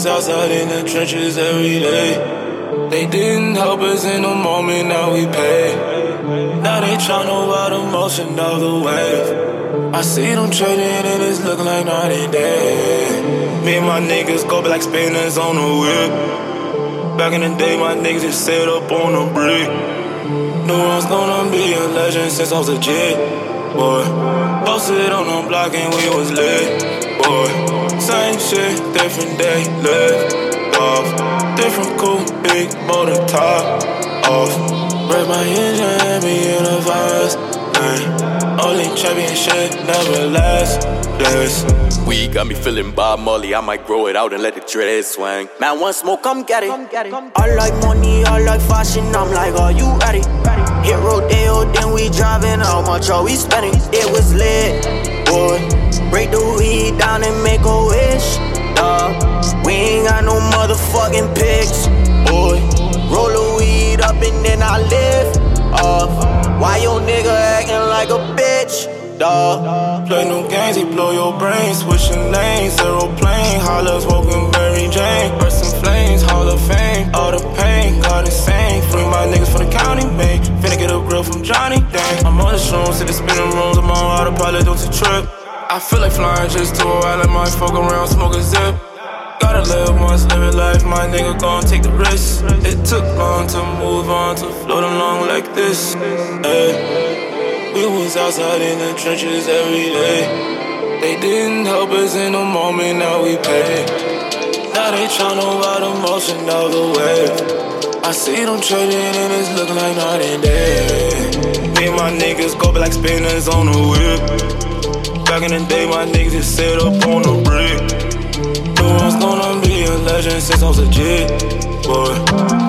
was outside in the trenches every day. They didn't help us in the moment, now we pay. Now they tryna ride the motion of the wave. I see them trading and it's looking like night and day. Me and my niggas go like spinners on the whip. Back in the day, my niggas just set up on the brick. Knew I was gonna be a legend since I was a kid. Boy, posted on the block and we was lit. Boy. Same shit, different day, live off. Different cool, big motor top off. Break my engine, and me in a virus. Only championship never last. Yes. We got me feeling Bob Marley. I might grow it out and let the dread swing. Man, one smoke, come get it. I like money, I like fashion. I'm like, are you ready? Hit Rodeo, then we driving. How much are we spending? It was lit, boy. The weed down and make a wish, dawg. We ain't got no motherfucking pics, boy. Roll the weed up and then I lift off. Uh, why your nigga acting like a bitch? Dog. Play no games, he blow your brain. Switching lanes, aeroplane. Hollers, walking Mary Jane. Bursting flames, Hall of Fame. All the pain, God insane. Free my niggas from the county, man. Finna get a grill from Johnny, dang. I'm on the shrooms, see the spinning rooms. I'm on autopilot, don't you trip. I feel like flying just to a while and might fuck around, smoke a zip. Gotta live once, live life, my nigga gon' take the risk. It took long to move on, to float along like this. Hey. We was outside in the trenches every day. They didn't help us in the moment, now we pay. Now they tryna ride the motion of the wave. I see them trading and it's looking like night and day. Me and my niggas go like spinners on the whip. Back in the day, my niggas just set up on the brick. Knew I was gonna be a legend since I was a kid, boy.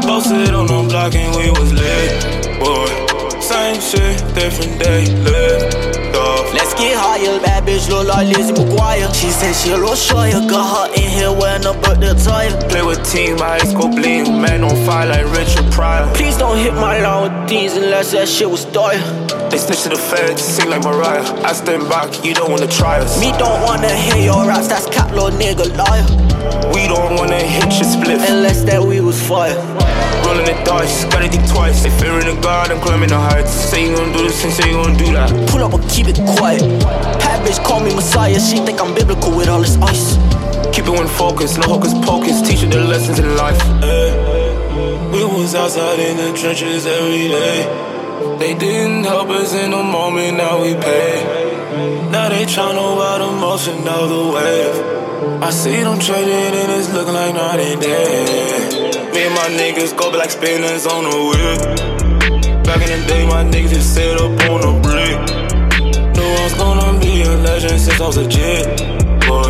Posted on the block and we was lit, boy. Same shit, different day, lit. Let's get higher, bad bitch look like Lizzie McGuire. She said she a little shy, got her in here wearing a birthday attire. Play with team, my eyes go bling, man on fire like Richard Pryor. Please don't hit my line with these unless that shit was dire. They snitch to the feds, sing like Mariah. I stand back, you don't wanna try us. Me don't wanna hear your raps, that's cat little nigga liar. We don't wanna hit your split unless that we was fire. Rolling the dice, gotta think twice. They fearing the God, I'm climbing the heights. Say you gon' do this and say you gon' do that. Pull up and keep it quiet. Bad bitch call me Messiah, she think I'm biblical with all this ice. Keep it in focus, no hocus pocus, teach you the lessons in life. Hey, we was outside in the trenches every day. They didn't help us in the moment, now we pay. Now they tryna ride the motion of the wave. I see them trading and it's looking like night and day. Me and my niggas go like spinners on the whip. Back in the day, my niggas just set up on the brick. Knew I was gonna be a legend since I was a kid, boy.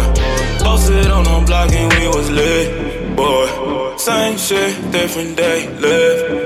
Posted on the block and we was lit, boy. Same shit, different day, lit.